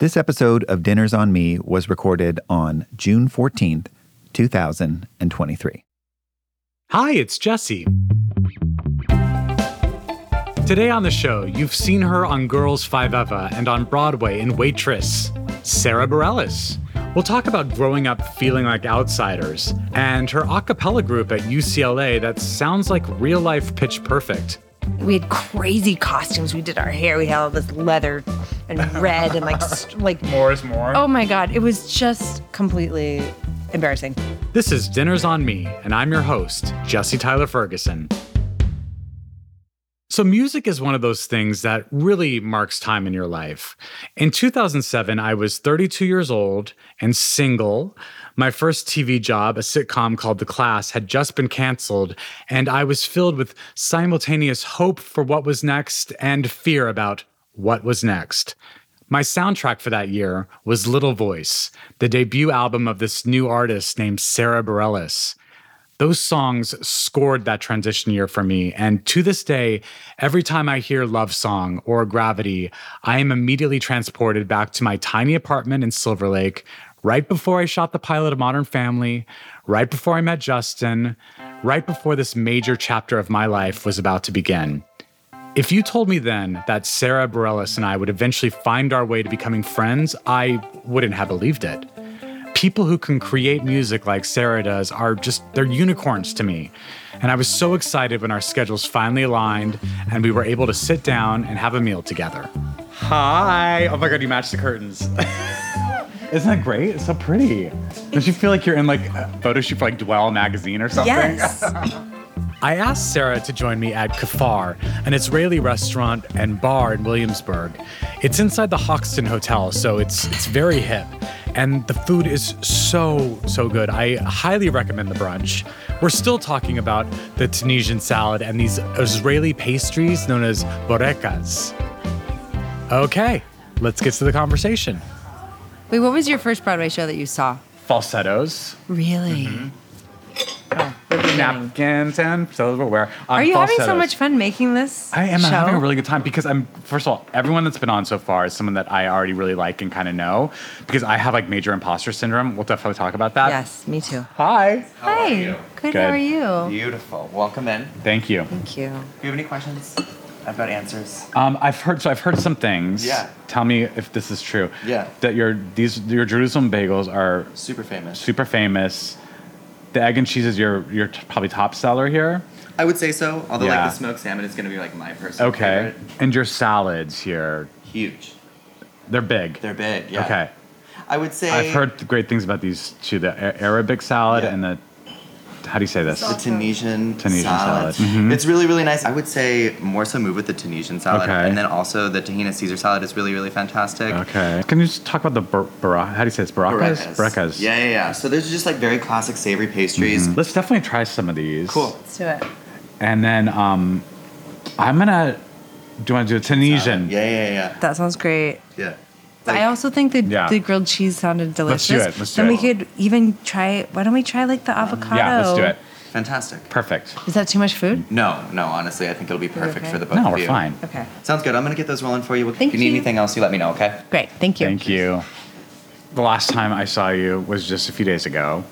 This episode of Dinners on Me was recorded on June 14th, 2023. Hi, it's Jesse. Today on the show, you've seen her on Girls5Eva and on Broadway in Waitress, Sara Bareilles. We'll talk about growing up feeling like outsiders and her a cappella group at UCLA that sounds like real life pitch perfect. We had crazy costumes. We did our hair. We had all this leather and red and like st- like More is more. oh my god, it was just completely embarrassing. This is Dinners on Me, and I'm your host, Jesse Tyler Ferguson. So, music is one of those things that really marks time in your life. In 2007, I was 32 years old and single. My first TV job, a sitcom called The Class, had just been canceled, and I was filled with simultaneous hope for what was next and fear about what was next. My soundtrack for that year was Little Voice, the debut album of this new artist named Sara Bareilles. Those songs scored that transition year for me. And to this day, every time I hear Love Song or Gravity, I am immediately transported back to my tiny apartment in Silver Lake, right before I shot the pilot of Modern Family, right before I met Justin, right before this major chapter of my life was about to begin. If you told me then that Sara Bareilles and I would eventually find our way to becoming friends, I wouldn't have believed it. People who can create music like Sara does are just, they're unicorns to me. And I was so excited when our schedules finally aligned and we were able to sit down and have a meal together. Hi. Oh my God, you matched the curtains. Isn't that great? It's so pretty. Don't you feel like you're in like a photo shoot for like Dwell magazine or something? Yes. I asked Sara to join me at K'Far, an Israeli restaurant and bar in Williamsburg. It's inside the Hoxton Hotel, so it's it's very hip. And the food is so, so good. I highly recommend the brunch. We're still talking about the Tunisian salad and these Israeli pastries known as borekas. Okay, let's get to the conversation. Wait, what was your first Broadway show that you saw? Falsettos, Really? Mm-hmm. Oh, the beginning. napkins, and silverware. Are you having so much fun making this? I am show? having a really good time because I'm first of all, everyone that's been on so far is someone that I already really like and kind of know because I have like major imposter syndrome. We'll definitely talk about that. Yes, me too. Hi. Hi. you? Good, Good. How are you? Beautiful. Welcome in. Thank you. Thank you. Do you have any questions? I've got answers. Um, I've heard so I've heard some things. Yeah. Tell me if this is true. Yeah. That your these your Jerusalem bagels are Super famous. super famous. The egg and cheese is your your t- probably top seller here. I would say so. Although Yeah. like the smoked salmon is gonna be like my personal Okay. favorite. And your salads here, Huge. they're big. They're big. Yeah. Okay. I would say I've heard great things about these two: the Arabic salad Yeah. and the how do you say this? the Tunisian, Tunisian salad. salad. Mhm. It's really, really nice. I would say more so move with the Tunisian salad. Okay. And then also the tahina Caesar salad is really, really fantastic. Okay. Can you just talk about the bar- bara- how do you say this? Barakas? Barakas. Yeah, yeah, yeah. So there's just like very classic savory pastries. Let's definitely try some of these. Cool. Let's do it. And then um, I'm gonna. Do you want to do a Tunisian? Yeah, yeah, yeah. That sounds great. Yeah. I also think the, Yeah. the grilled cheese sounded delicious. Let's delicious. do it, let's do then it. we could even try. Why don't we try like the avocado? Yeah, let's do it. Fantastic. Perfect. Is that too much food? No, no, honestly, I think it'll be perfect okay? for the both No, of we're you. fine. Okay. Sounds good. I'm gonna get those rolling for you. Thank if you need you. anything else, you let me know, okay? Great. Thank you. Thank you. The last time I saw you was just a few days ago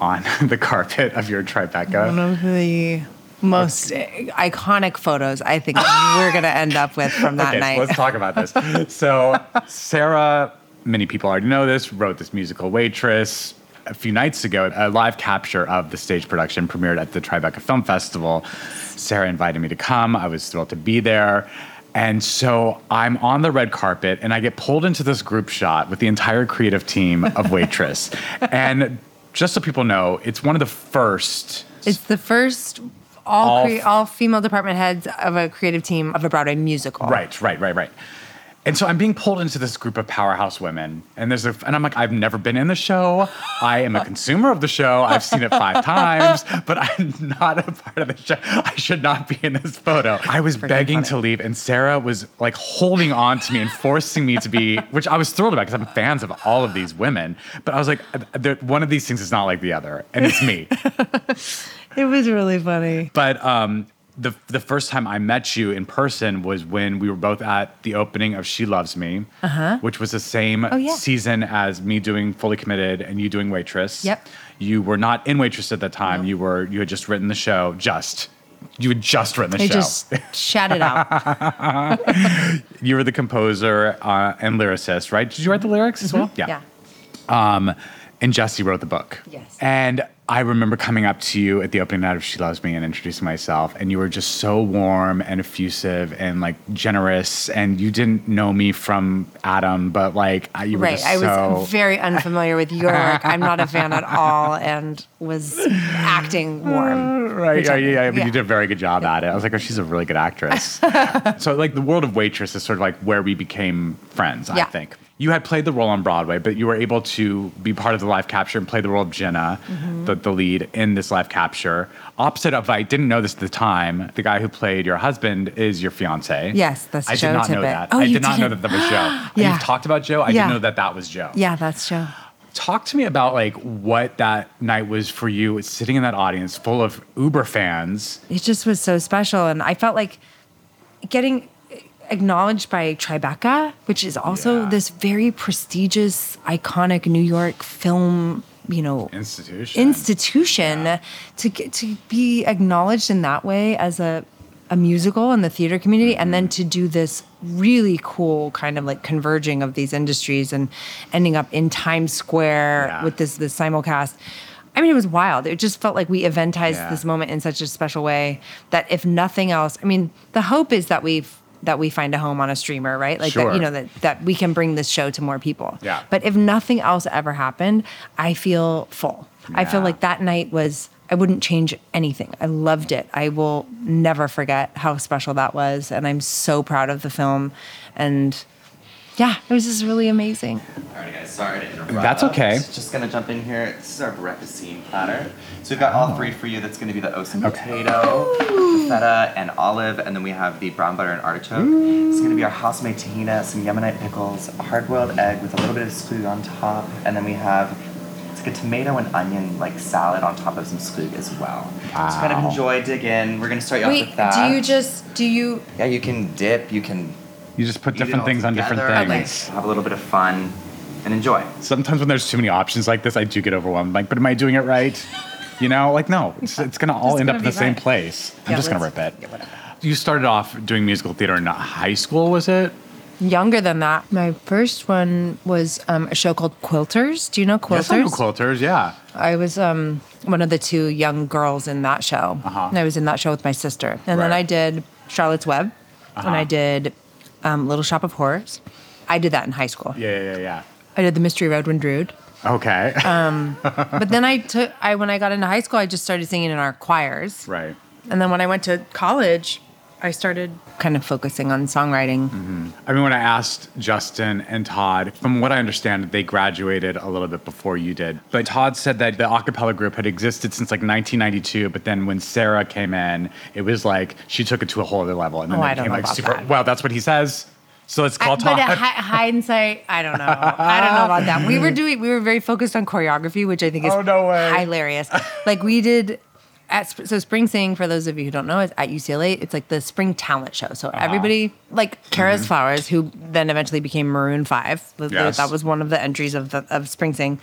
on the carpet of your Tribeca. One of the most iconic photos I think we're gonna end up with from that okay, night. so let's talk about this. So, Sara, many people already know this, wrote this musical Waitress. A few nights ago, a live capture of the stage production premiered at the Tribeca Film Festival. Sara invited me to come. I was thrilled to be there. And so I'm on the red carpet and I get pulled into this group shot with the entire creative team of Waitress. and just so people know, it's one of the first It's the first all All cre- all female department heads of a creative team of a Broadway musical. Right, right, right, right. And so I'm being pulled into this group of powerhouse women, and there's a, and I'm like, I've never been in the show. I am a consumer of the show. I've seen it five times, but I'm not a part of the show. I should not be in this photo. I was begging funny. to leave, and Sara was like holding on to me and forcing me to be, which I was thrilled about because I'm fans of all of these women. But I was like, one of these things is not like the other, and it's me. It was really funny. But um, the the first time I met you in person was when we were both at the opening of She Loves Me, which was the same Uh-huh. Oh, yeah. season as me doing Fully Committed and you doing Waitress. Yep. You were not in Waitress at that time. You were you had just written the show. Just you had just written the I show. just shout it out. you were the composer uh, and lyricist, right? Did you write the lyrics as well? Mm-hmm. yeah. Um, and Jessie wrote the book. Yes. And I remember coming up to you at the opening night of She Loves Me and introducing myself, and you were just so warm and effusive and like generous. And you didn't know me from Adam, but like I- you were Right. I was very unfamiliar with your work. I'm not a fan at all and was acting warm. Right, yeah, yeah, mean, Yeah. you did a very good job at it. I was like, oh, she's a really good actress. so, like, the world of Waitress is sort of like where we became friends, I think. You had played the role on Broadway, but you were able to be part of the live capture and play the role of Jenna, Mm-hmm. the, the lead in this live capture. Opposite of, I didn't know this at the time, the guy who played your husband is your fiance. Yes, that's I Joe did not know that. Oh, I did not know didn't? that that was Joe. Yeah. You've talked about Joe. I Yeah. didn't know that that was Joe Yeah, that's Joe. talk to me about like what that night was for you sitting in that audience full of uber fans It just was so special. And I felt like getting acknowledged by Tribeca, which is also Yeah. this very prestigious, iconic New York film, you know, institution institution to to be acknowledged in that way as a a musical in the theater community and then mm-hmm. to do this really cool kind of like converging of these industries and ending up in Times Square Yeah. with this this simulcast. I mean, it was wild. It just felt like we eventized Yeah. this moment in such a special way that if nothing else, I mean, the hope is that we've that we find a home on a streamer, right? Like Sure. that, you know, that that we can bring this show to more people. Yeah. But if nothing else ever happened, I feel full. I feel like that night was I wouldn't change anything. I loved it. I will never forget how special that was and I'm so proud of the film and yeah, it was just really amazing. Alright, guys, sorry to interrupt. That's okay. Just gonna jump in here. This is our breakfast scene platter. So we've got all three for you. That's gonna be the osen potato, the feta, and olive, and then we have the brown butter and artichoke. It's gonna be our house-made tahina, some Yemenite pickles, a hard-boiled egg with a little bit of squig on top, and then we have it's like a tomato and onion like salad on top of some squig as well. So kind of enjoy, dig in. We're gonna start you off with that. do you just do you Yeah, you can dip. You can you just put eat different all things on different things Like, have a little bit of fun and enjoy. sometimes when there's too many options like this i do get overwhelmed like but am i doing it right you know like no it's, it's gonna all Just end up gonna in the be same right. place i'm just gonna rip it yeah, whatever. you started off doing musical theater in high school was it younger than that? My first one was um, a show called Quilters. Do you know Quilters? yes i know quilters yeah I was um, one of the two young girls in that show. Uh-huh. And I was in that show with my sister. And then Right. Uh-huh. I did Charlotte's Web, and I did um, Little Shop of Horrors. I did that in high school. yeah yeah yeah I did the Mystery of Edwin Drood. okay But then I took, I when I got into high school, I just started singing in our choirs. right And then when I went to college, I started kind of focusing on songwriting. Mm-hmm. I mean, when I asked Justin and Todd, from what I understand, they graduated a little bit before you did. But Todd said that the a cappella group had existed since like 1992. But then when Sara came in, it was like she took it to a whole other level. And then Oh, they I don't became know like super. that. Well, that's what he says. So let's call I- Todd. But at hi- hindsight, I don't know. I don't know about that. We were doing, we were very focused on choreography, which I think is Oh, no way. hilarious. Like we did at so Spring Sing for those of you who don't know is at UCLA. It's like the spring talent show. So Uh-huh. everybody like Kara's Flowers, who then eventually became Maroon Five. Yes. That was one of the entries of the, of Spring Sing.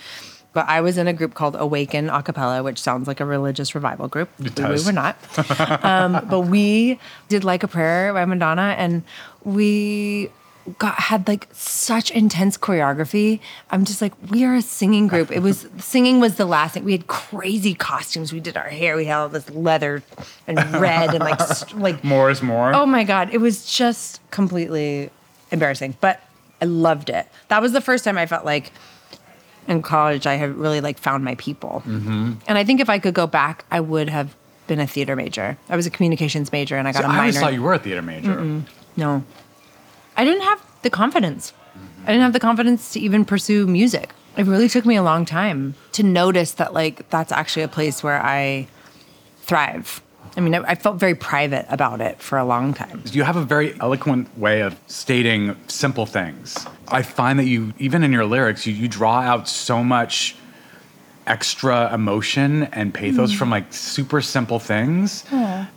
But I was in a group called Awaken a cappella, which sounds like a religious revival group. It We- does. We were not. um, but we did like a prayer by Madonna, and we got had like such intense choreography. I'm just like, we are a singing group. It was singing was the last thing. We had crazy costumes. We did our hair. We had all this leather and red and like st- like more is more. Oh my god, it was just completely embarrassing, but I loved it. That was the first time I felt like in college I had really like found my people. Mm-hmm. And I think if I could go back, I would have been a theater major. I was a communications major, and I got See, a I minor. always thought you were a theater major. no, I didn't have the confidence. I didn't have the confidence to even pursue music. It really took me a long time to notice that like that's actually a place where I thrive. I mean, I, I felt very private about it for a long time. You have a very eloquent way of stating simple things. I find that you, even in your lyrics, you, you draw out so much extra emotion and pathos from like super simple things.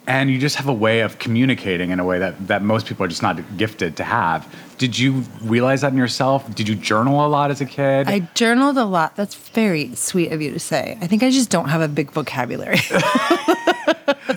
And you just have a way of communicating in a way that, that most people are just not gifted to have. Did you realize that in yourself? Did you journal a lot as a kid? I journaled a lot. That's very sweet of you to say. I think I just don't have a big vocabulary.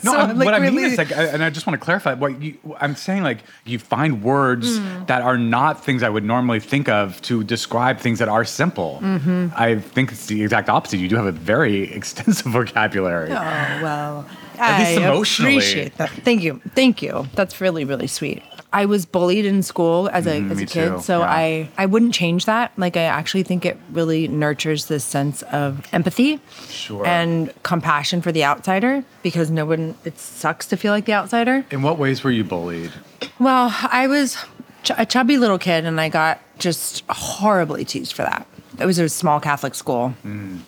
No, So, I'm- like, what I mean is like, I- and I just want to clarify. What you, I'm saying, like, you find words Mm. that are not things I would normally think of to describe things that are simple. Mm-hmm. I think it's the exact opposite. You do have a very extensive vocabulary. Oh well, At least I emotionally. appreciate that. Thank you, thank you. That's really really sweet. I was bullied in school as a mm, as a kid, too, so yeah. I I wouldn't change that. Like I actually think it really nurtures this sense of empathy, Sure. and compassion for the outsider because no one. It sucks to feel like the outsider. In what ways were you bullied? Well, I was ch- a chubby little kid, and I got just horribly teased for that. It was a small Catholic school. Mm.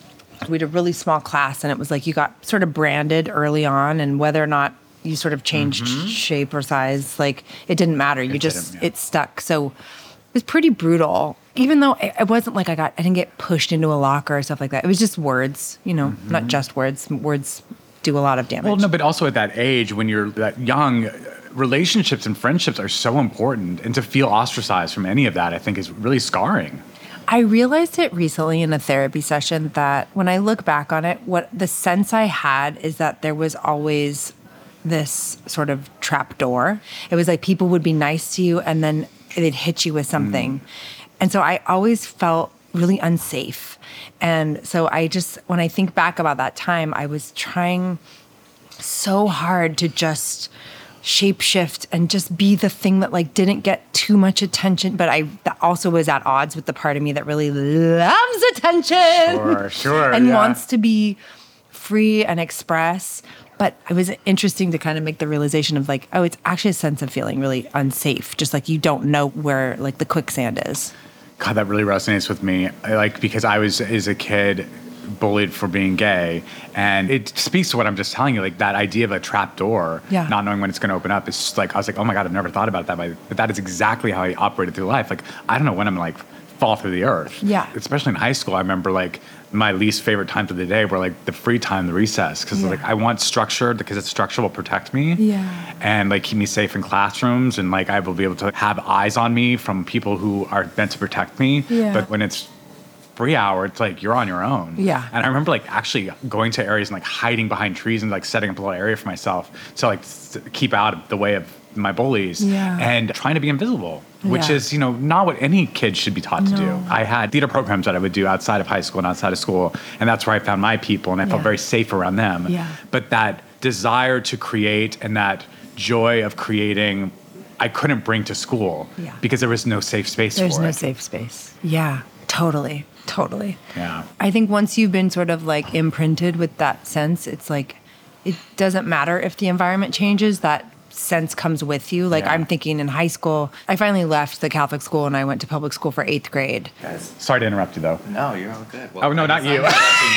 We had a really small class, and it was like you got sort of branded early on, and whether or not you sort of changed mm-hmm. shape or size, like it didn't matter. You just yeah. it stuck. So it was pretty brutal. Even though it it wasn't like I got, I didn't get pushed into a locker or stuff like that. It was just words, you know, mm-hmm. not just words. Words do a lot of damage. Well, no, but also at that age, when you're that young, relationships and friendships are so important. And to feel ostracized from any of that, I think, is really scarring. I realized it recently in a therapy session that when I look back on it, what the sense I had is that there was always this sort of trap door. It was like people would be nice to you and then they'd hit you with something. Mm. And so I always felt really unsafe. And so I just, when I think back about that time, I was trying so hard to just shapeshift and just be the thing that like didn't get too much attention but i that also was at odds with the part of me that really loves attention Sure, sure, and yeah. wants to be free and express but it was interesting to kind of make the realization of like oh it's actually a sense of feeling really unsafe just like you don't know where like the quicksand is God, that really resonates with me. I Like because I was as a kid bullied for being gay, and it speaks to what I'm just telling you. Like that idea of a trap door, Yeah. not knowing when it's going to open up. It's just like I was like, oh my God, I've never thought about that. But that is exactly how I operated through life. Like I don't know when I'm like fall through the earth. Yeah. Especially in high school, I remember like my least favorite times of the day were like the free time, the recess, because Yeah. like I want structure because it's structure will protect me. Yeah. And like keep me safe in classrooms, and like I will be able to have eyes on me from people who are meant to protect me. Yeah. But when it's free hour, it's like you're on your own. Yeah. And I remember like actually going to areas and like hiding behind trees and like setting up a little area for myself to like keep out of the way of my bullies Yeah. and trying to be invisible, which Yeah. is, you know, not what any kid should be taught to do. I had theater programs that I would do outside of high school and outside of school, and that's where I found my people and I felt very safe around them. Yeah. But that desire to create and that joy of creating I couldn't bring to school Yeah. because there was no safe space for it. there's no it. safe space yeah totally totally Yeah. I think once you've been sort of like imprinted with that sense, it's like it doesn't matter if the environment changes, that sense comes with you. Like Yeah. I'm thinking in high school, I finally left the Catholic school and I went to public school for eighth grade. Guys, Sorry to interrupt you though. no, you're all good. Well, Oh, no, not you. I'm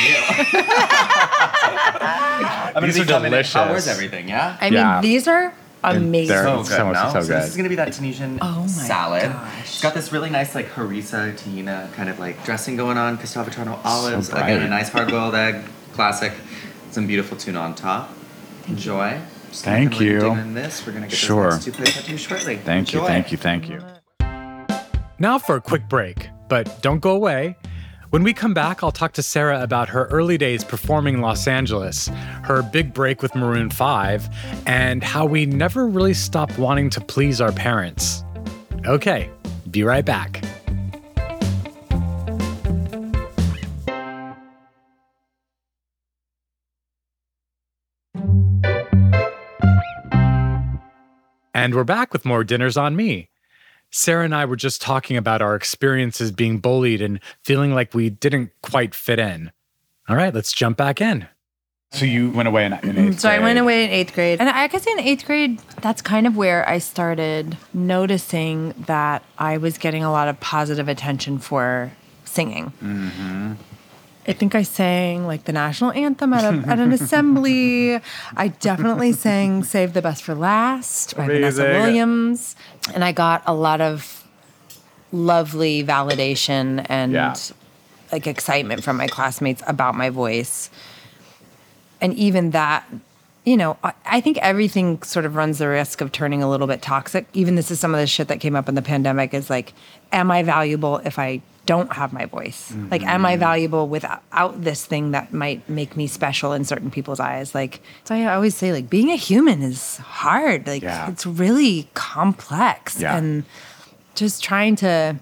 you. I'm gonna These are coming. How delicious. was everything? Yeah. I Yeah. mean, these are amazing. they're- so It's good. so- no? so So good. this is gonna be that Tunisian Oh my salad. gosh. It's got this really nice like harissa tahina kind of like dressing going on. Castelvetrano olives. bright. Again, a nice hard boiled egg, classic. Some beautiful tuna on top. Enjoy. Just gonna Thank kinda, you. dig in this. We're gonna get Sure. those next two plates out to you shortly. Thank you, thank you, thank you. Now for a quick break, but don't go away. When we come back, I'll talk to Sara about her early days performing in Los Angeles, her big break with Maroon 5, and how we never really stopped wanting to please our parents. Okay, be right back. And we're back with more Dinners on Me. Sara and I were just talking about our experiences being bullied and feeling like we didn't quite fit in. All right, let's jump back in. So you went away in, in eighth So I went grade. away in eighth grade. And I guess in eighth grade, that's kind of where I started noticing that I was getting a lot of positive attention for singing. Mm-hmm. I think I sang like the national anthem at, a, at an assembly. I definitely sang Save the Best for Last by Vanessa Williams. And I got a lot of lovely validation and Yeah. like excitement from my classmates about my voice. And even that, you know, I think everything sort of runs the risk of turning a little bit toxic. Even this is some of the shit that came up in the pandemic is like, am I valuable if I don't have my voice? Mm-hmm. Like, am I valuable without this thing that might make me special in certain people's eyes? Like, so I always say, like, being a human is hard. Like, Yeah. it's really complex. Yeah. And just trying to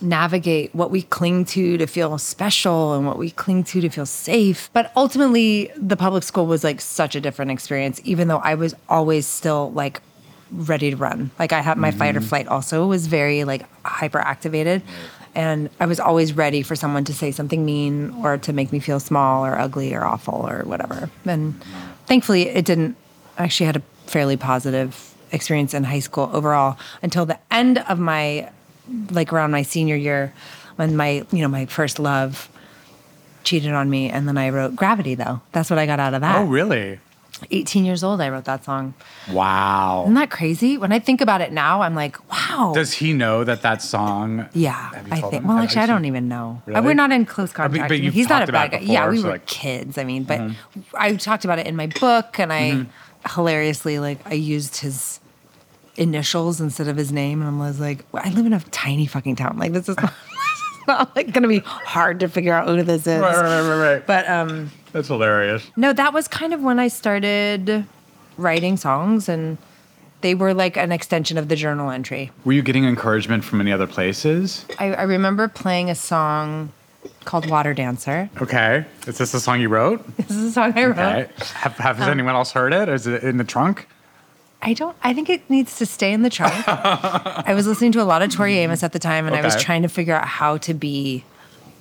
navigate what we cling to to feel special and what we cling to to feel safe. But ultimately, the public school was like such a different experience, even though I was always still like ready to run. Like I had my fight or mm-hmm. flight also was very like hyper activated. And I was always ready for someone to say something mean or to make me feel small or ugly or awful or whatever. And thankfully, it didn't. I actually had a fairly positive experience in high school overall until the end of my like around my senior year when my you know my first love cheated on me and then I wrote Gravity though. That's what I got out of that. Oh, really? 18 years old I wrote that song. Wow. Isn't that crazy? When I think about it now, I'm like, wow. Does he know that that song? yeah, I think. him? Well, actually, I don't even know. Really? We're not in close I mean, contact. but He's not a bad guy. yeah, we so were like- Mm-hmm. kids. I mean, but I talked about it in my book, and I hilariously like I used his initials instead of his name, and I was like, I live in a tiny fucking town. Like this is not, this is not like going to be hard to figure out who this is. Right, right, right, right. But um, That's hilarious. no, that was kind of when I started writing songs, and they were like an extension of the journal entry. Were you getting encouragement from any other places? I, I remember playing a song called Water Dancer. Okay. Is this the song you wrote? This is a song I wrote. Okay. Have, have Um, has anyone else heard it? Is it in the trunk? I don't. I think it needs to stay in the trunk. I was listening to a lot of Tori mm-hmm. Amos at the time, and I was trying to figure out how to be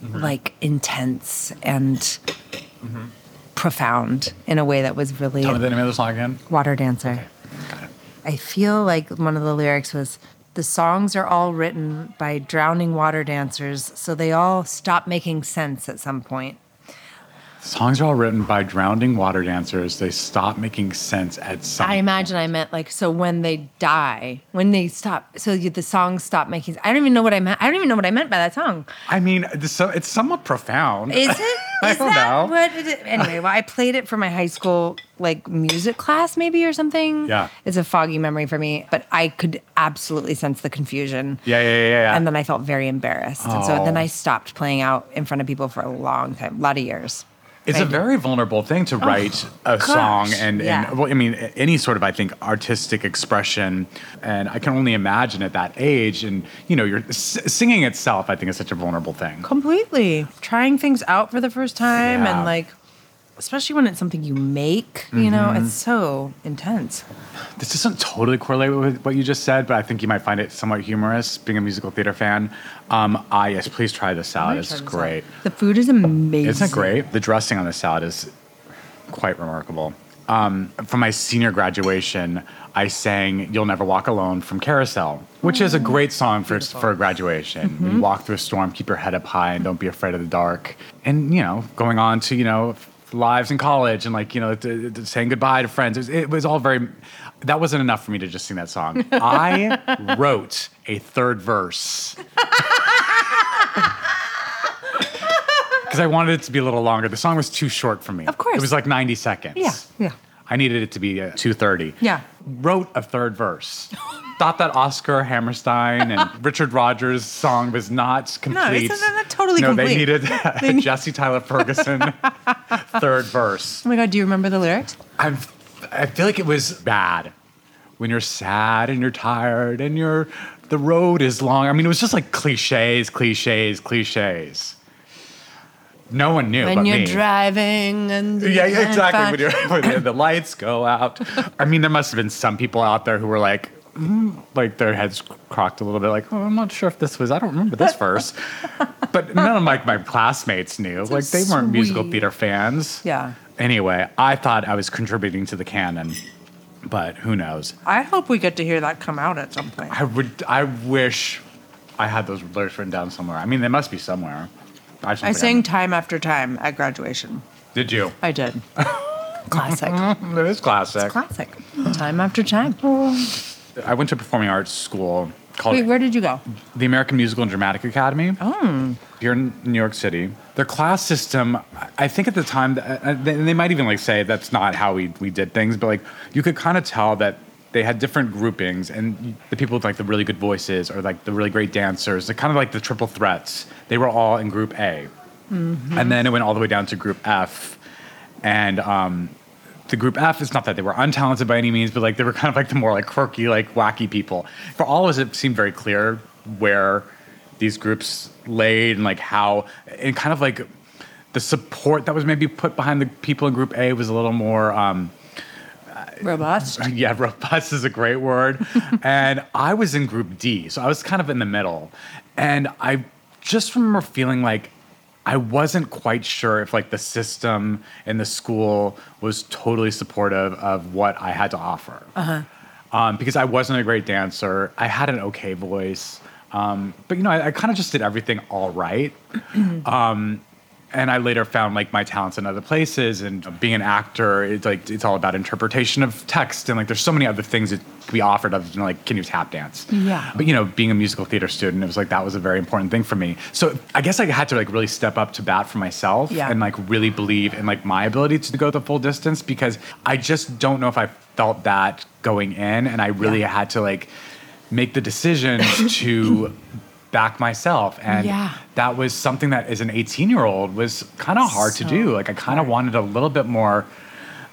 mm-hmm. like intense and mm-hmm. profound in a way that was really Tell me the name of the song again. Water Dancer. I feel like one of the lyrics was the songs are all written by drowning water dancers, so they all stop making sense at some point. Songs are all written by drowning water dancers. They stop making sense at some. I imagine I meant like so when they die, when they stop, so you, the songs stop making. I don't even know what I meant. I don't even know what I meant by that song. I mean, so it's somewhat profound. Is it? I Is don't that know. What it? Anyway, well, I played it for my high school like music class, maybe or something. Yeah. it's a foggy memory for me, but I could absolutely sense the confusion. Yeah, yeah, yeah, yeah. And then I felt very embarrassed, and so oh. then Oh. I stopped playing out in front of people for a long time, a lot of years. It's a very vulnerable thing to write a song and, yeah. and well, I mean, any sort of, I think, artistic expression. And I can only imagine at that age, and you know, you're s- singing itself. I think is such a vulnerable thing. completely trying things out for the first time Yeah. and like especially when it's something you make you Mm-hmm. know it's so intense This doesn't totally correlate with what you just said, but I think you might find it somewhat humorous. Being a musical theater fan, um, ah, yes, please try the salad. It's great. the food is amazing Isn't it great? The dressing on the salad is quite remarkable. Um, for my senior graduation, I sang "You'll Never Walk Alone" from Carousel, which is a great song for for a graduation. When you walk through a storm, keep your head up high and don't be afraid of the dark. And you know, going on to you know lives in college and like you know to, to saying goodbye to friends. It was, it was all very. That wasn't enough for me to just sing that song. I wrote a third verse. Because I wanted it to be a little longer. The song was too short for me. Of course. It was like 90 seconds. yeah yeah I needed it to be uh, 230. Yeah. Wrote a third verse. Thought that Oscar Hammerstein and Richard Rodgers song was not complete. No, it's not- not totally no, complete. they needed a Jesse Tyler Ferguson third verse. oh my god do you remember the lyrics I'm, I feel like it was bad. When you're sad and you're tired and you're the road is long. I mean, it was just like cliches, cliches, cliches. No one knew when but you're me. driving and Yeah, yeah, exactly. When, you're, when the, lights go out. I mean, there must have been some people out there who were like, mm, like their heads crocked a little bit, like, oh, I'm not sure if this was. I don't remember this verse. but none of my my classmates knew. like they weren't musical theater fans. yeah Anyway, I thought I was contributing to the canon, but who knows? i hope we get to hear that come out at some point I would. I wish I had those lyrics written down somewhere. I mean, they must be somewhere. I, i sang time after time at graduation Did you? i did classic It is classic. It's classic time after time I went to performing arts school called Wait, where did you go? the American Musical and Dramatic Academy Oh. here in New York City. Their class system, I think at the time, uh, they, they might even like say that's not how we, we did things, but like you could kind of tell that they had different groupings and the people with like the really good voices or like the really great dancers, they're kind of like the triple threats. They were all in group A. And then it went all the way down to group F. And um, the group F, it's not that they were untalented by any means, but like they were kind of like the more like quirky, like wacky people. For all of us, it seemed very clear where these groups laid and like how, and kind of like the support that was maybe put behind the people in group A was a little more. Um, Robust. yeah, robust is a great word. and I was in group D, so I was kind of in the middle. And I just remember feeling like I wasn't quite sure if like the system and the school was totally supportive of what I had to offer. Uh-huh. Um, because I wasn't a great dancer. I had an okay voice. Um, but you know, I, I kind of just did everything all right. Um, and I later found like my talents in other places. And being an actor, it's like it's all about interpretation of text, and like there's so many other things that we offered other than like can you tap dance? Yeah. But you know, being a musical theater student, it was like that was a very important thing for me. So I guess I had to like really step up to bat for myself Yeah. and like really believe in like my ability to go the full distance because I just don't know if I felt that going in, and I really Yeah. had to like make the decision to back myself and Yeah. that was something that as an 18 year old was kind of hard to do like i kind of wanted a little bit more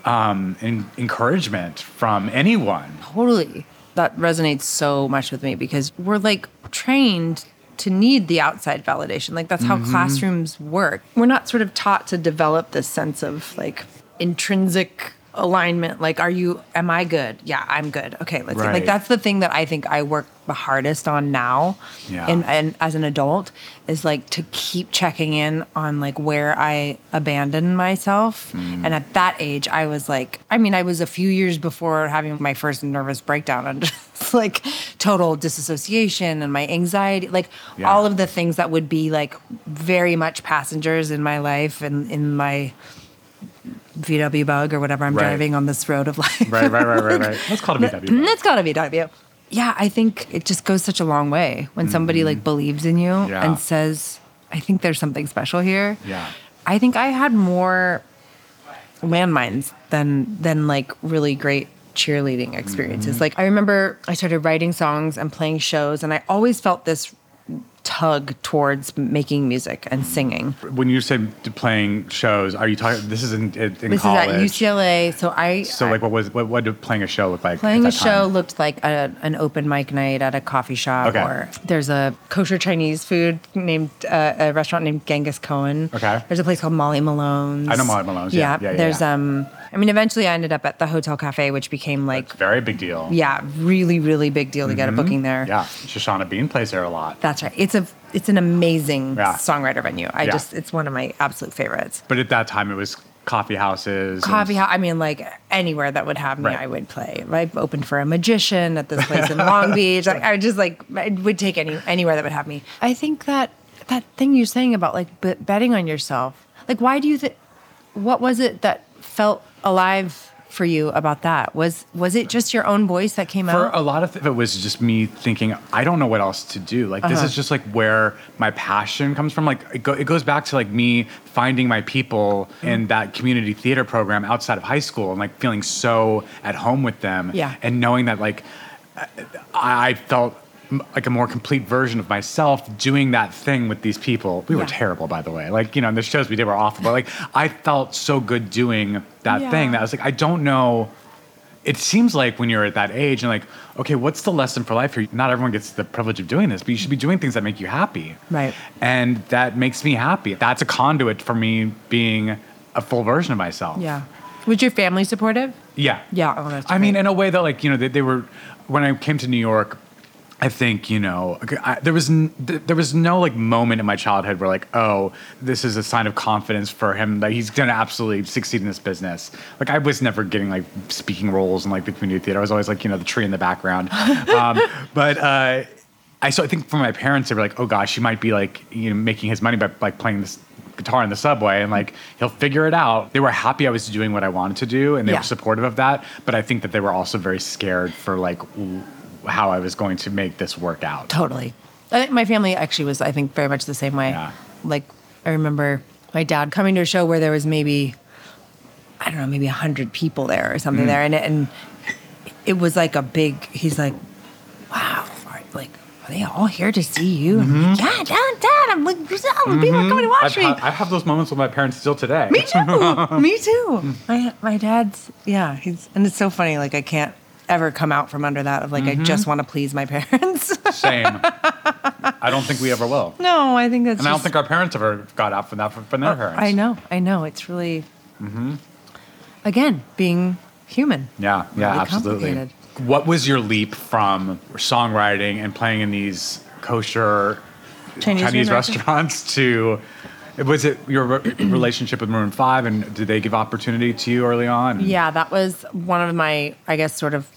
um, en- encouragement from anyone Totally. That resonates so much with me because we're like trained to need the outside validation. Like that's how Mm-hmm. classrooms work. We're not sort of taught to develop this sense of like intrinsic alignment. Like, are you, am I good? Yeah, I'm good. Okay, let's see. Right. Like, that's the thing that I think I work the hardest on now. Yeah. And, and as an adult is like to keep checking in on like where I abandoned myself. Mm. And at that age, I was like, I mean, I was a few years before having my first nervous breakdown and just like total disassociation and my anxiety, like Yeah. all of the things that would be like very much passengers in my life and in my VW bug or whatever I'm Right. driving on this road of life. right right right right right let's call it a bw It's gotta be VW. Yeah, I think it just goes such a long way when somebody like believes in you Mm-hmm. Yeah. and says, I think there's something special here. yeah I think I had more landmines than than like really great cheerleading experiences. Mm-hmm. Like I remember I started writing songs and playing shows and I always felt this tug towards making music and singing. when you said playing shows are you talking this is in, in This college is at UCLA, so I so like what was what, what did playing a show look like Playing a show time? looked like a, an open mic night at a coffee shop, Okay. or there's a kosher Chinese food named uh, a restaurant named Genghis Cohen. Okay. There's a place called Molly Malone's. I know Molly Malone's, yeah. Yeah, yeah, there's yeah. um. I mean, eventually I ended up at the Hotel Cafe, which became like very big deal yeah, really really big deal to get a booking there. Mm-hmm. yeah shoshana bean plays there a lot That's right. It's a it's an amazing Yeah. songwriter venue. I Yeah. just it's one of my absolute favorites. but at that time it was coffee houses and- coffee house. I mean, like anywhere that would have me, Right. I would play. I opened for a magician at this place in Long Beach. Like, I just like I would take any anywhere that would have me. I think that that thing you're saying about like b- betting on yourself. Like, why do you think? What was it that felt alive for you about that? Was was it just your own voice that came for out? a lot of it was just me thinking i don't know what else to do like this Uh-huh. is just like where my passion comes from like it, go, it goes back to like me finding my people Mm. in that community theater program outside of high school and like feeling so at home with them Yeah. and knowing that like i, I felt like a more complete version of myself doing that thing with these people we were terrible by the way like you know and the shows we did were awful but like i felt so good doing that Yeah. thing that i was like i don't know it seems like when you're at that age and like, okay, what's the lesson for life here? Not everyone gets the privilege of doing this, but you should be doing things that make you happy. Right. And that makes me happy. That's a conduit for me being a full version of myself. yeah. Was your family supportive? Yeah. Yeah. Oh, that's I mean, in a way that, like, you know, they, they were, when I came to New York, I think, you know, I, there was n- there was no like moment in my childhood where like, oh, this is a sign of confidence for him that he's gonna absolutely succeed in this business. Like, I was never getting like speaking roles in like the community theater. I was always like, you know, the tree in the background. um, but uh, I so I think for my parents, they were like, oh gosh, he might be like, you know, making his money by like playing this guitar in the subway and like he'll figure it out. They were happy I was doing what I wanted to do and they Yeah. were supportive of that, but I think that they were also very scared for like how I was going to make this work out. Totally. I think my family actually was, I think, very much the same way. Yeah. Like, I remember my dad coming to a show where there was maybe, I don't know, maybe 100 people there or something mm. there. And it, and it was like a big, he's like, wow, like, are they all here to see you? I'm mm-hmm. like, yeah, dad, dad. I'm like, oh, people are mm-hmm. coming to watch I've me. I have those moments with my parents still today. Me too. Me too. Mm. My my dad's yeah. He's and it's so funny. Like I can't ever come out from under that of like I just want to please my parents. Same. I don't think we ever will. no, I think that's. And I don't think our parents ever got out from that from their parents. Oh, I know. I know. It's really. Mm-hmm. Again, being human. Yeah, yeah, Really absolutely. What was your leap from songwriting and playing in these kosher Chinese, Chinese, restaurants to was it your relationship with Maroon 5 and did they give opportunity to you early on? Yeah, that was one of my, I guess, sort of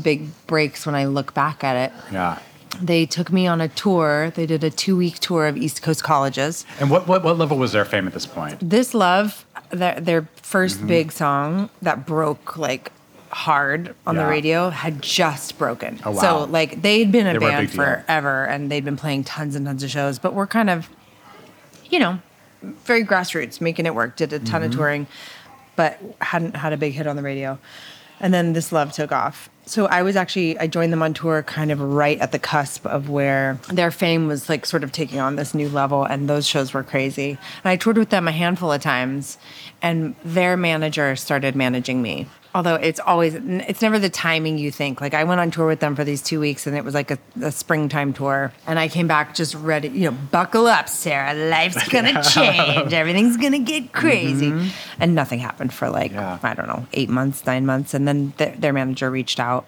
big breaks when I look back at it. Yeah. They took me on a tour. They did a two week tour of East Coast colleges. And what, what what level was their fame at this point? This Love, their, their 1st Mm-hmm. big song that broke like hard on the radio had just broken. Oh, wow. So like they'd been a They a band deal. forever and they'd been playing tons and tons of shows, but we're kind of, you know, very grassroots, making it work. Did a ton Mm-hmm. of touring, but hadn't had a big hit on the radio. And then this love took off. So I was actually I joined them on tour kind of right at the cusp of where their fame was like sort of taking on this new level and those shows were crazy. And I toured with them a handful of times and their manager started managing me. Although it's always it's never the timing you think. Like I went on tour with them for these 2 weeks and it was like a, a springtime tour and I came back just ready, you know, buckle up, Sara. Life's going to change. Everything's going to get crazy. Mm-hmm. And nothing happened for like Yeah. I don't know, eight months, nine months. And then th- their manager reached out,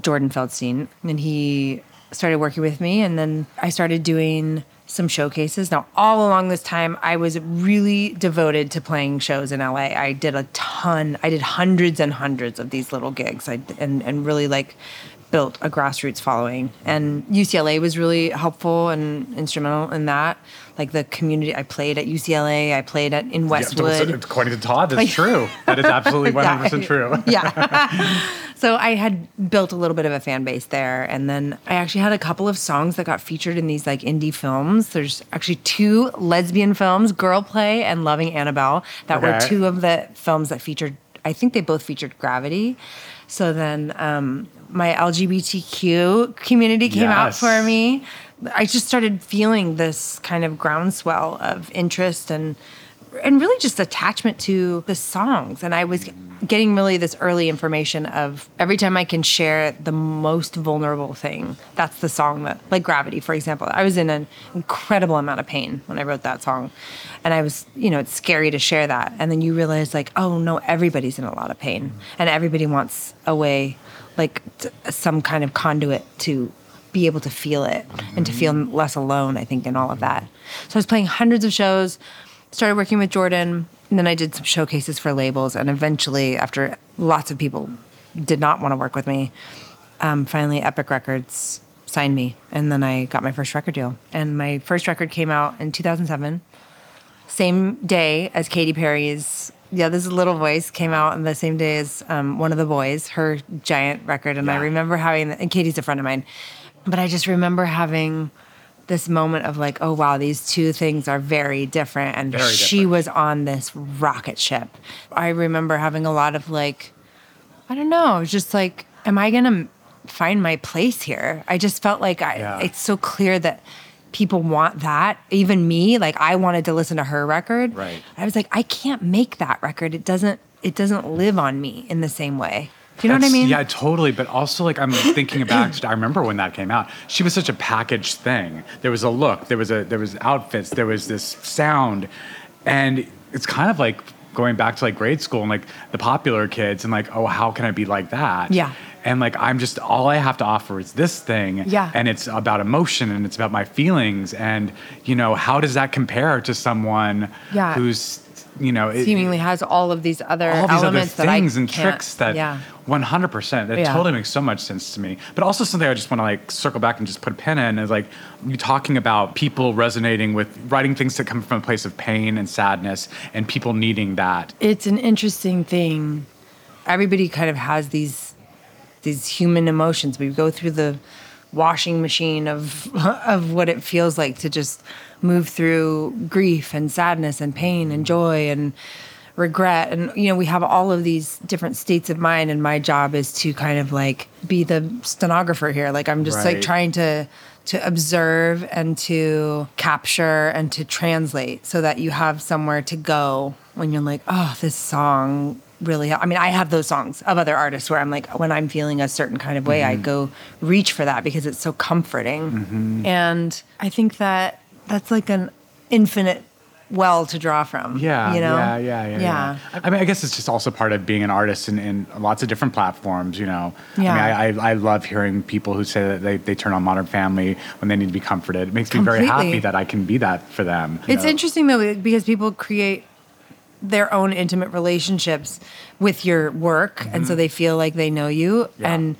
Jordan Feldstein, and he started working with me. And then I started doing some showcases. Now, all along this time, I was really devoted to playing shows in LA. I did a ton, I did hundreds and hundreds of these little gigs I, and, and really like built a grassroots following. And UCLA was really helpful and instrumental in that. Like the community, I played at UCLA, I played at in Yeah, Westwood. according to Todd, that's true. That is absolutely 100% true. Yeah. so I had built a little bit of a fan base there. And then I actually had a couple of songs that got featured in these like indie films. There's actually two lesbian films, Girl Play and Loving Annabelle, that were two of the films that featured, I think they both featured Gravity. So then um, my LGBTQ community came out for me. I just started feeling this kind of groundswell of interest and and really just attachment to the songs. And I was getting really this early information of every time I can share the most vulnerable thing, that's the song that, like Gravity, for example. I was in an incredible amount of pain when I wrote that song. And I was, you know, it's scary to share that. And then you realize, like, oh no, everybody's in a lot of pain. And everybody wants a way, like t- some kind of conduit to be able to feel it and to feel less alone, I think, in all of that. So I was playing hundreds of shows, started working with Jordan, and then I did some showcases for labels. And eventually, after lots of people did not want to work with me, um, finally Epic Records signed me. And then I got my first record deal. And my first record came out in 2007, same day as Katy Perry's. Yeah, this little voice came out on the same day as um, one of the boys, her giant record, and I remember having. And Katy's a friend of mine, but I just remember having this moment of like, oh wow, these two things are very different, and Very she different. was on this rocket ship. I remember having a lot of like, I don't know, just like, am I gonna find my place here? I just felt like I. Yeah. It's so clear that people want that. Even me, like I wanted to listen to her record. Right. I was like, I can't make that record. It doesn't. It doesn't live on me in the same way. Do you know what I mean? Yeah, totally. But also, like, I'm thinking back. I remember when that came out. She was such a packaged thing. There was a look. There was a there was outfits. There was this sound, and it's kind of like going back to like grade school and like the popular kids and like, oh, how can I be like that? Yeah. And like, I'm just all I have to offer is this thing. Yeah. And it's about emotion and it's about my feelings and you know how does that compare to someone Yeah. who's you know it- Seemingly has all of these other all these other elements that I things and tricks that yeah. 100% that Yeah. totally makes so much sense to me but also something i just want to like circle back and just put a pin in is like you talking about people resonating with writing things that come from a place of pain and sadness and people needing that it's an interesting thing. Everybody kind of has these these human emotions. We go through the washing machine of of what it feels like to just move through grief and sadness and pain and joy and regret and you know we have all of these different states of mind and my job is to kind of like be the stenographer here like i'm just Right. like trying to to observe and to capture and to translate so that you have somewhere to go when you're like oh this song really i mean i have those songs of other artists where i'm like when i'm feeling a certain kind of way i mm-hmm. go reach for that because it's so comforting mm-hmm. and i think that that's like an infinite well to draw from Yeah, you know yeah, yeah, yeah, yeah. I mean, I guess it's just also part of being an artist in, in lots of different platforms. You know, Yeah. I mean, I, I, I love hearing people who say that they, they turn on Modern Family when they need to be comforted. It makes me very happy that I can be that for them. It's know? interesting though because people create their own intimate relationships with your work and so they feel like they know you Mm-hmm. Yeah. and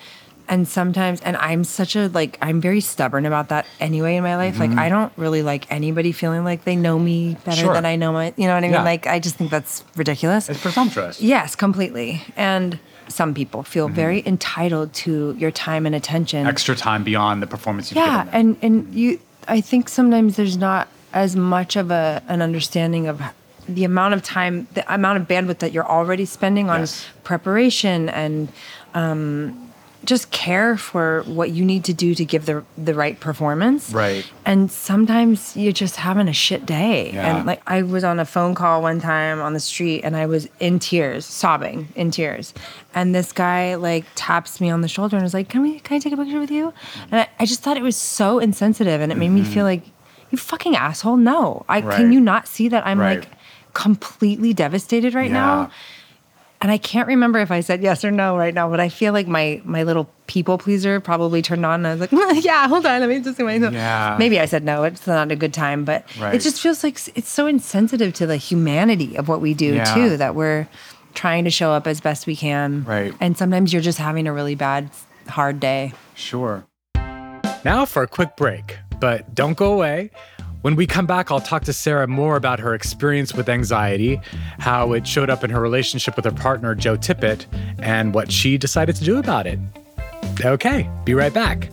and sometimes and I'm such a like I'm very stubborn about that anyway in my life like I don't really like anybody feeling like they know me better Mm-hmm. Sure. than I know my you know what I mean Yeah. like I just think that's ridiculous It's presumptuous. yes completely and some people feel Mm-hmm. very entitled to your time and attention Extra time beyond the performance you've yeah and and you i think sometimes there's not as much of a an understanding of the amount of time the amount of bandwidth that you're already spending on Yes. preparation and um just care for what you need to do to give the the right performance Right. and sometimes you're just having a shit day Yeah. and like i was on a phone call one time on the street and i was in tears sobbing in tears and this guy like taps me on the shoulder and was like can we can i take a picture with you and i, I just thought it was so insensitive and it made me feel like you fucking asshole no i Mm-hmm. Right. can you not see that i'm Right. like completely devastated right Yeah. now and I can't remember if I said yes or no right now, but I feel like my my little people pleaser probably turned on and I was like, yeah, hold on, let me just do my Yeah. Maybe I said no, it's not a good time, but Right. it just feels like it's so insensitive to the humanity of what we do Yeah. too, that we're trying to show up as best we can. Right. And sometimes you're just having a really bad, hard day. Sure. Now for a quick break, but don't go away. When we come back, I'll talk to Sara more about her experience with anxiety, how it showed up in her relationship with her partner, Joe Tippett, and what she decided to do about it. Okay, be right back.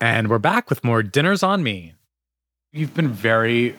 And we're back with more Dinners on Me. You've been very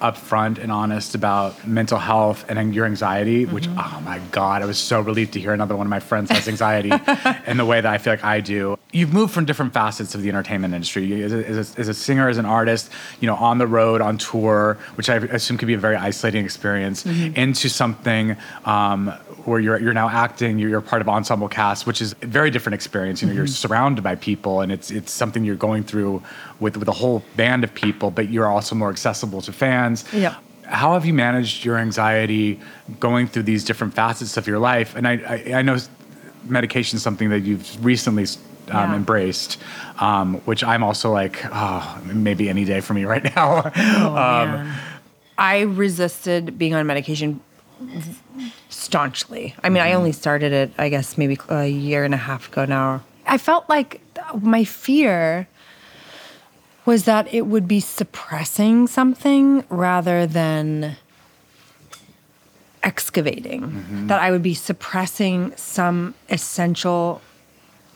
upfront and honest about mental health and your anxiety, which, mm-hmm. oh my God, I was so relieved to hear another one of my friends has anxiety in the way that I feel like I do. You've moved from different facets of the entertainment industry as a, as a, as a singer, as an artist, you know, on the road, on tour, which I assume could be a very isolating experience, mm-hmm. into something um, where you're, you're now acting, you're, you're part of ensemble cast, which is a very different experience. You know, you're mm-hmm. surrounded by people and it's, it's something you're going through with, with a whole band of people, but you're also more accessible to fans. Yeah. How have you managed your anxiety going through these different facets of your life? And I, I, I know medication is something that you've recently um, Yeah. embraced, um, which I'm also like, oh, maybe any day for me right now. Oh, um. I resisted being on medication staunchly. I mean, I only started it, I guess, maybe a year and a half ago now. I felt like my fear was that it would be suppressing something rather than excavating, mm-hmm. that I would be suppressing some essential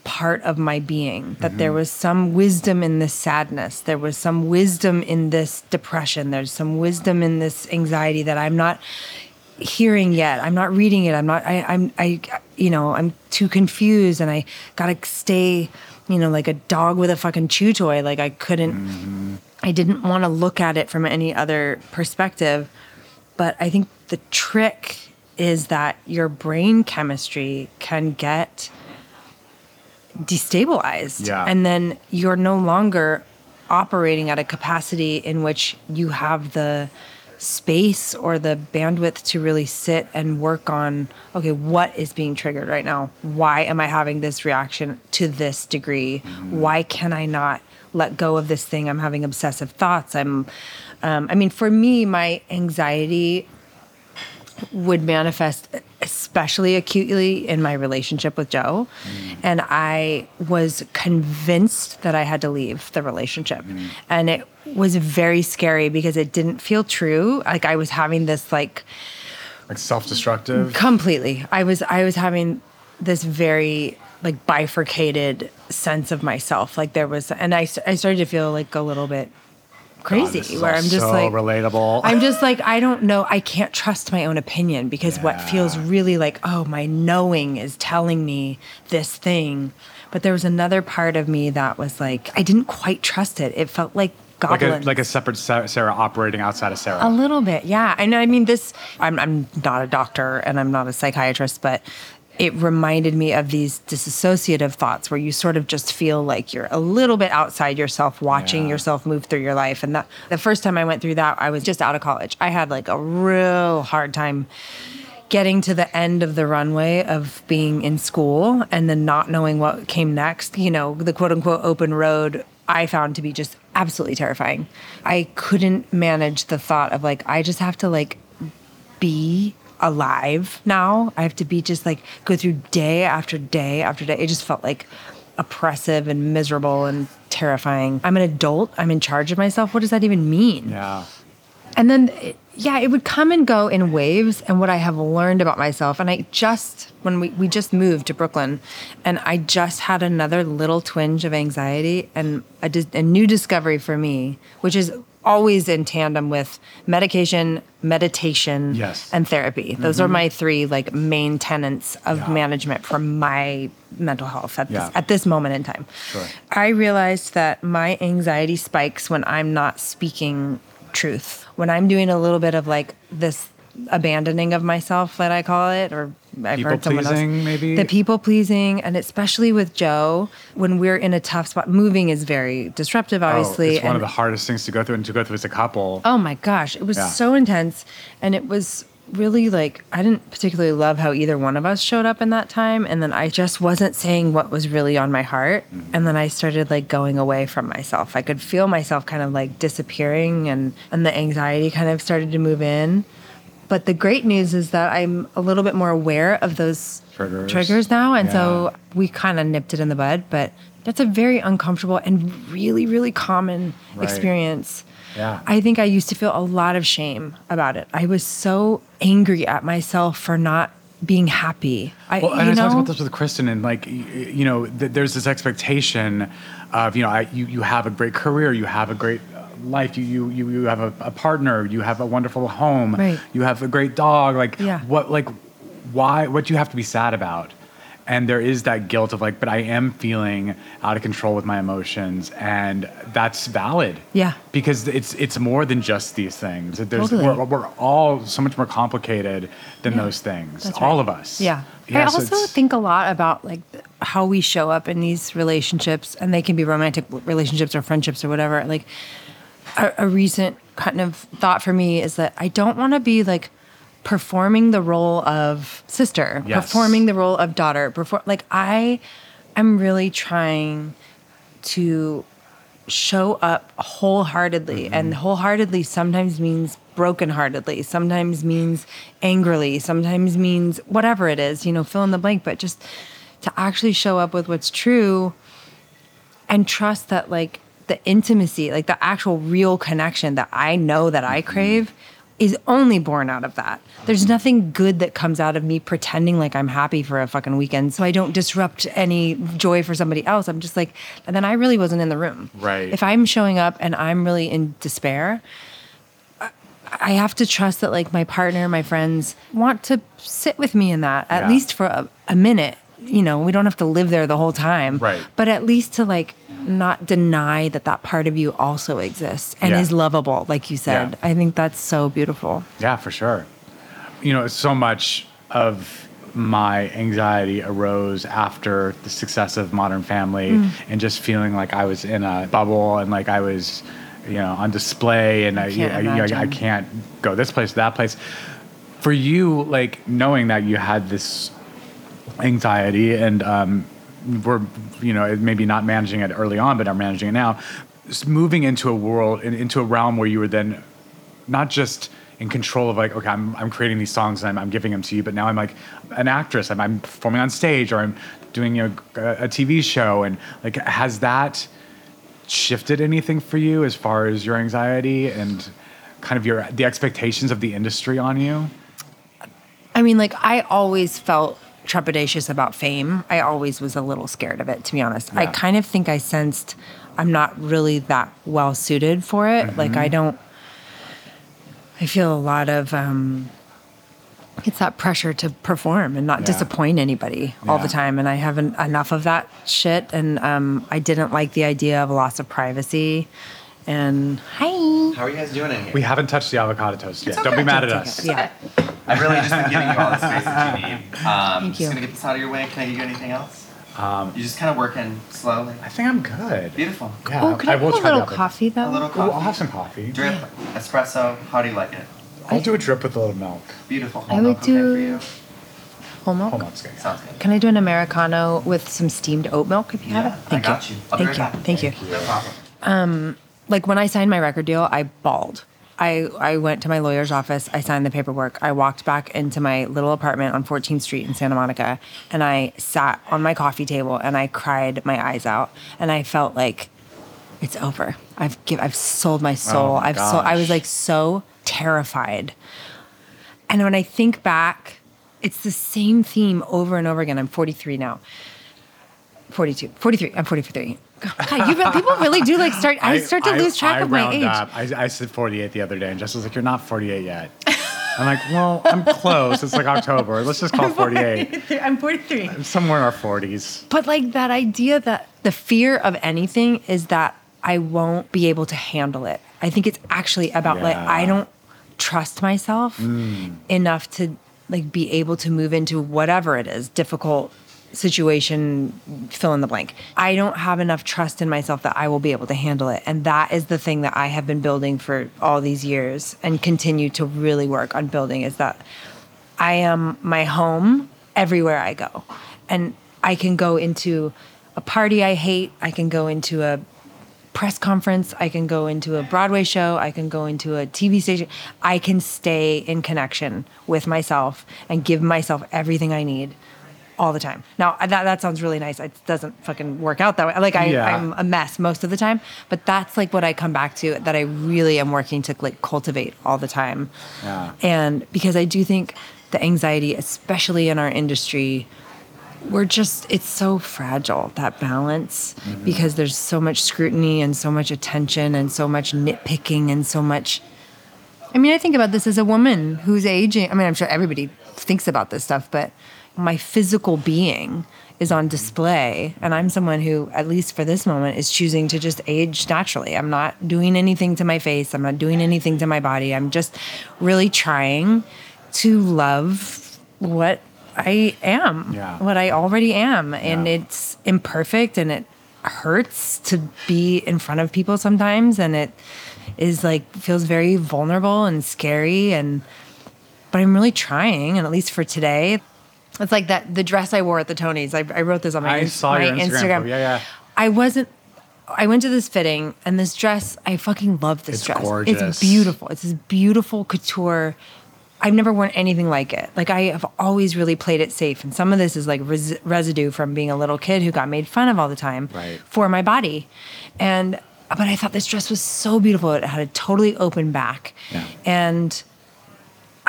part of my being. That there mm-hmm. was some wisdom in this sadness. There was some wisdom in this depression. There's some wisdom in this anxiety that i'm not hearing yet. I'm not reading it. I'm not I, i'm i you know i'm too confused and i gotta stay you know like a dog with a fucking chew toy like i couldn't mm-hmm. i didn't want to look at it from any other perspective but i think the trick is that your brain chemistry can get destabilized. Yeah. And then you're no longer operating at a capacity in which you have the space or the bandwidth to really sit and work on okay, what is being triggered right now? Why am I having this reaction to this degree? Why can I not let go of this thing? I'm having obsessive thoughts. I'm, um, I mean, for me, my anxiety would manifest es- especially acutely in my relationship with Joe. Mm. And I was convinced that I had to leave the relationship. Mm. And it was very scary because it didn't feel true. Like I was having this like Like self-destructive. completely. I was I was having this very like bifurcated sense of myself. Like there was and I I started to feel like a little bit crazy God, where I'm just so like relatable. I'm just like, I don't know. I can't trust my own opinion because what feels really like, oh, my knowing is telling me this thing. But there was another part of me that was like, I didn't quite trust it. It felt like like a like a separate Sara operating outside of Sara. A little bit, yeah. And I mean, this, I'm, I'm not a doctor and I'm not a psychiatrist, but it reminded me of these disassociative thoughts where you sort of just feel like you're a little bit outside yourself, watching Yeah. yourself move through your life. And that, the first time I went through that, I was just out of college. I had like a real hard time getting to the end of the runway of being in school and then not knowing what came next, you know, the quote unquote open road, I found to be just absolutely terrifying. I couldn't manage the thought of like, I just have to like be alive now. I have to be just like go through day after day after day. It just felt like oppressive and miserable and terrifying. I'm an adult. I'm in charge of myself. What does that even mean? yeah. And then, yeah, it would come and go in waves. And what I have learned about myself, and I just, when we, we just moved to Brooklyn, and I just had another little twinge of anxiety and a, a new discovery for me, which is always in tandem with medication, meditation, Yes. and therapy. Those are mm-hmm. my three like main tenets of Yeah. management for my mental health at Yeah. this at this moment in time. Sure. I realized that my anxiety spikes when I'm not speaking truth. When I'm doing a little bit of like this abandoning of myself that I call it or I've People heard someone else pleasing, maybe? the people pleasing and especially with Joe when we're in a tough spot moving is very disruptive oh, obviously oh, it's one of the hardest things to go through and to go through as a couple. Oh my gosh, it was Yeah. so intense. And it was really like, I didn't particularly love how either one of us showed up in that time. And then I just wasn't saying what was really on my heart. Mm-hmm. And then I started like going away from myself. I could feel myself kind of like disappearing and, and the anxiety kind of started to move in. But the great news is that I'm a little bit more aware of those Triggers. triggers now. And so we kind of nipped it in the bud. But that's a very uncomfortable and really, really common Right. experience. Yeah. I think I used to feel a lot of shame about it. I was so angry at myself for not being happy. I, Well, and you I know, talked about this with Kristen, and like, you know, th- there's this expectation of, you know, I, you you have a great career, you have a great life, you you you, you have a, a partner, you have a wonderful home, Right. you have a great dog. Like, Yeah. what, like, why? What do you have to be sad about? And there is that guilt of like, but I am feeling out of control with my emotions, and that's valid. Yeah. because it's it's more than just these things. There's, Totally. we're, we're all so much more complicated than Yeah. those things. All of us. Yeah. I Yes, also think a lot about like how we show up in these relationships, and they can be romantic relationships or friendships or whatever. Like a, a recent kind of thought for me is that I don't want to be like performing the role of sister, Yes. performing the role of daughter. Perform like I am really trying to show up wholeheartedly mm-hmm. and wholeheartedly sometimes means brokenheartedly sometimes means angrily sometimes means whatever it is you know fill in the blank but just to actually show up with what's true and trust that like the intimacy like the actual real connection that i know that i mm-hmm. crave is only born out of that there's nothing good that comes out of me pretending like i'm happy for a fucking weekend so i don't disrupt any joy for somebody else i'm just like and then i really wasn't in the room Right. if i'm showing up and i'm really in despair I- I have to trust that like my partner, my friends want to sit with me in that at Yeah. least for a, a minute. You know, we don't have to live there the whole time, Right. But at least to like not deny that that part of you also exists and Yeah. is lovable, like you said. Yeah. I think that's so beautiful. Yeah, for sure. You know, so much of my anxiety arose after the success of Modern Family Mm. and just feeling like I was in a bubble and like I was, you know, on display and I, can't I, I, I can't go this place, that place. For you, like knowing that you had this anxiety and um, we're, you know, maybe not managing it early on, but are managing it now, just moving into a world, in- into a realm where you were then not just in control of like, okay, I'm, I'm creating these songs and I'm, I'm giving them to you, but now I'm like an actress. I'm, I'm performing on stage or I'm doing a, a TV show. And like, has that shifted anything for you as far as your anxiety and kind of your the expectations of the industry on you? I mean, like I always felt trepidatious about fame. I always was a little scared of it, to be honest. I kind of think I sensed I'm not really that well suited for it. Like I don't. I feel a lot of. um it's that pressure to perform and not Yeah. disappoint anybody all the time, and I haven't enough of that shit. And um, I didn't like the idea of a loss of privacy. And hi, How are you guys doing in here? We haven't touched the avocado toast yet. It's Don't be mad at us. Yeah. I've really just been giving you all the space that you need. Um, Thank just gonna get this out of your way. Can I give you anything else? Um, You're just kind of working slowly. I think I'm good. Beautiful. Yeah, Oh, could I, will have a try little avocado. coffee though? A little Ooh, coffee. I'll have some coffee. Drip, espresso. How do you like it? I'll do a drip with a little milk. Beautiful. I Whole would milk okay do- for you? Whole milk. Hold on, it's good. Sounds good. Can I do an americano with some steamed oat milk if you have Yeah, it? I Thank got you. I'll be Thank right you. back. Thank you. No problem. Like when I signed my record deal, I bawled. I, I went to my lawyer's office. I signed the paperwork. I walked back into my little apartment on 14th Street in Santa Monica, and I sat on my coffee table and I cried my eyes out. And I felt like it's over. I've give, I've sold my oh soul. my I've sold, I was like so terrified. And when I think back, it's the same theme over and over again. I'm 43 now. 42, 43. I'm 43. God, you re- people really do like start. I, start to lose track I of my round age. Up. I, I said 48 the other day, and Jess was like, "You're not 48 yet." I'm like, "Well, I'm close. It's like October. Let's just call it 48. I'm 43. I'm Somewhere in our 40s." But like that idea that the fear of anything is that I won't be able to handle it. I think it's actually about like I don't trust myself mm. enough to like be able to move into whatever it is, difficult situation, fill in the blank. I don't have enough trust in myself that I will be able to handle it. And that is the thing that I have been building for all these years and continue to really work on building is that I am my home everywhere I go. And I can go into a party I hate, I can go into a press conference, I can go into a Broadway show, I can go into a TV station. I can stay in connection with myself and give myself everything I need all the time. Now that that sounds really nice. It doesn't fucking work out that way. Like I, Yeah. I'm a mess most of the time, but that's like what I come back to that I really am working to like cultivate all the time. Yeah. And because I do think the anxiety, especially in our industry, we're just it's so fragile that balance mm-hmm. because there's so much scrutiny and so much attention and so much nitpicking and so much I mean, I think about this as a woman who's aging. I mean, I'm sure everybody thinks about this stuff, but my physical being is on display. And I'm someone who, at least for this moment, is choosing to just age naturally. I'm not doing anything to my face, I'm not doing anything to my body. I'm just really trying to love what I am, Yeah. what I already am. And Yeah. it's imperfect and it hurts to be in front of people sometimes. And it, is like feels very vulnerable and scary and but I'm really trying and at least for today it's like that the dress I wore at the Tonys I, I wrote this on my, I saw my your Instagram. Yeah, yeah. I wasn't I went to this fitting and this dress I fucking love this dress. It's dress gorgeous. it's beautiful it's this beautiful couture I've never worn anything like it. Like I have always really played it safe, and some of this is like res- residue from being a little kid who got made fun of all the time Right. for my body. And but I thought this dress was so beautiful. It had a totally open back. Yeah. And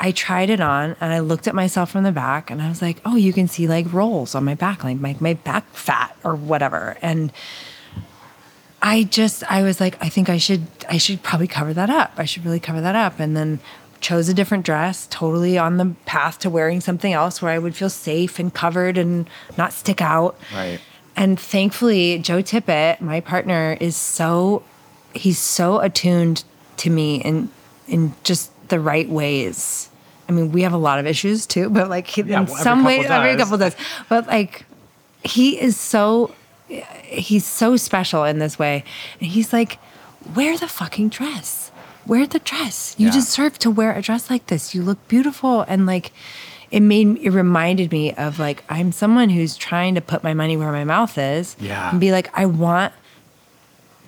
I tried it on and I looked at myself from the back and I was like, oh, you can see like rolls on my back, like my, my back fat or whatever. And I just I was like, I think I should I should probably cover that up. I should really cover that up. And then chose a different dress, totally on the path to wearing something else where I would feel safe and covered and not stick out. Right. And thankfully, Joe Tippett, my partner, is so he's so attuned to me in in just the right ways. I mean, we have a lot of issues too, but like he- Yeah, in well, some way, every couple does. But like he is so he's so special in this way. And he's like, wear the fucking dress. Wear the dress. You Yeah. deserve to wear a dress like this. You look beautiful. And like, it made it reminded me of like I'm someone who's trying to put my money where my mouth is. Yeah. And be like, I want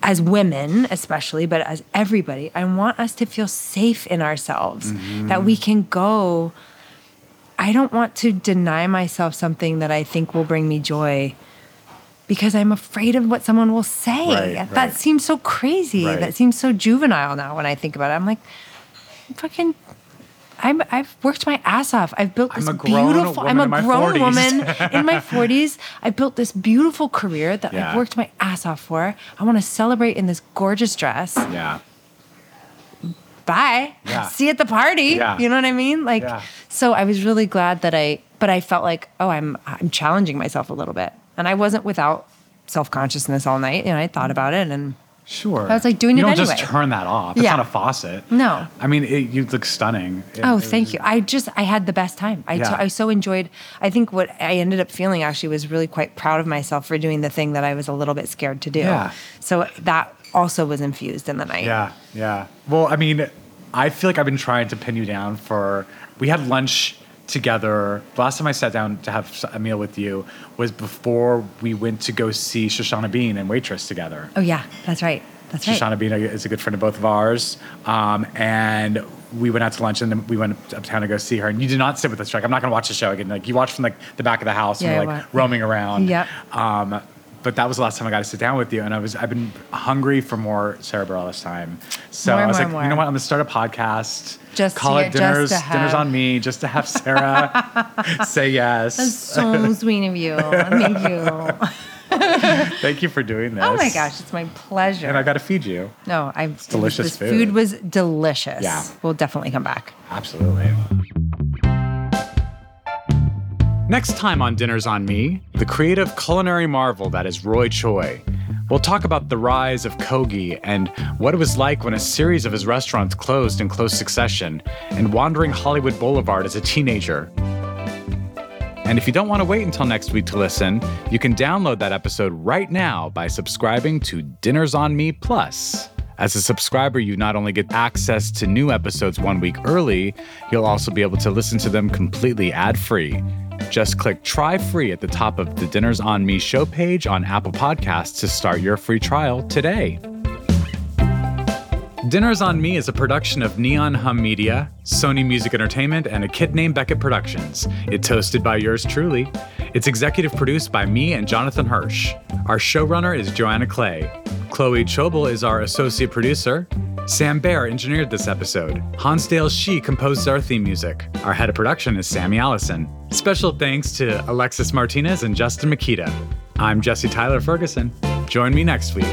as women, especially, but as everybody, I want us to feel safe in ourselves, mm-hmm. that we can go. I don't want to deny myself something that I think will bring me joy because I'm afraid of what someone will say. Right, that right. seems so crazy. Right. That seems so juvenile now when I think about it. I'm like, fucking. I'm, I've worked my ass off. I've built this beautiful. I'm a grown woman in my 40s. I built this beautiful career that Yeah. I've worked my ass off for. I want to celebrate in this gorgeous dress. Yeah. Bye. Yeah. See you at the party. Yeah. You know what I mean? Like, Yeah. so I was really glad that I, but I felt like, oh, I'm, I'm challenging myself a little bit, and I wasn't without self consciousness all night. You know, I thought about it, and Sure. I was, like, doing you it don't just turn that off. It's Yeah. not a faucet. No. I mean, it, you look stunning. It- Oh, thank was- you. I just I had the best time. I, Yeah. I so enjoyed. I think what I ended up feeling actually was really quite proud of myself for doing the thing that I was a little bit scared to do. Yeah. So that also was infused in the night. Yeah, yeah. Well, I mean, I feel like I've been trying to pin you down for. We had lunch together. The last time I sat down to have a meal with you was before we went to go see Shoshana Bean and Waitress together. Oh yeah, that's right. That's right. Shoshana Bean is a good friend of both of ours. Um, and we went out to lunch and then we went uptown to go see her. And you did not sit with us. Like, I'm not going to watch the show again. Like, you watched from like the back of the house Yeah, and like roaming around. Yep. Um, but that was the last time I got to sit down with you, and I was I've been hungry for more Sara Bareilles this time. So More, I was more, like, more. you know what? I'm gonna start a podcast. Just to call it dinners. to dinners on me, just to have Sara say yes. That's so sweet of you. Thank you. Thank you for doing this. Oh my gosh, it's my pleasure. And I got to feed you. no, I'm delicious this food. was delicious. Yeah. We'll definitely come back. Absolutely. Next time on Dinners on Me, the creative culinary marvel that is Roy Choi. We'll talk about the rise of Kogi and what it was like when a series of his restaurants closed in close succession and wandering Hollywood Boulevard as a teenager. And if you don't want to wait until next week to listen, you can download that episode right now by subscribing to Dinners on Me Plus. As a subscriber, you not only get access to new episodes one week early, you'll also be able to listen to them completely ad free. Just click try free at the top of the Dinners on Me show page on Apple Podcasts to start your free trial today. Dinners on Me is a production of Neon Hum Media, Sony Music Entertainment, and a kid named Beckett Productions. It's hosted by yours truly. It's executive produced by me and Jonathan Hirsch. Our showrunner is Joanna Clay. Chloe Chobel is our associate producer. Sam Bear engineered this episode. Hansdale Hsu composed our theme music. Our head of production is Sammy Allison. Special thanks to Alexis Martinez and Justin Makita. I'm Jesse Tyler Ferguson. Join me next week.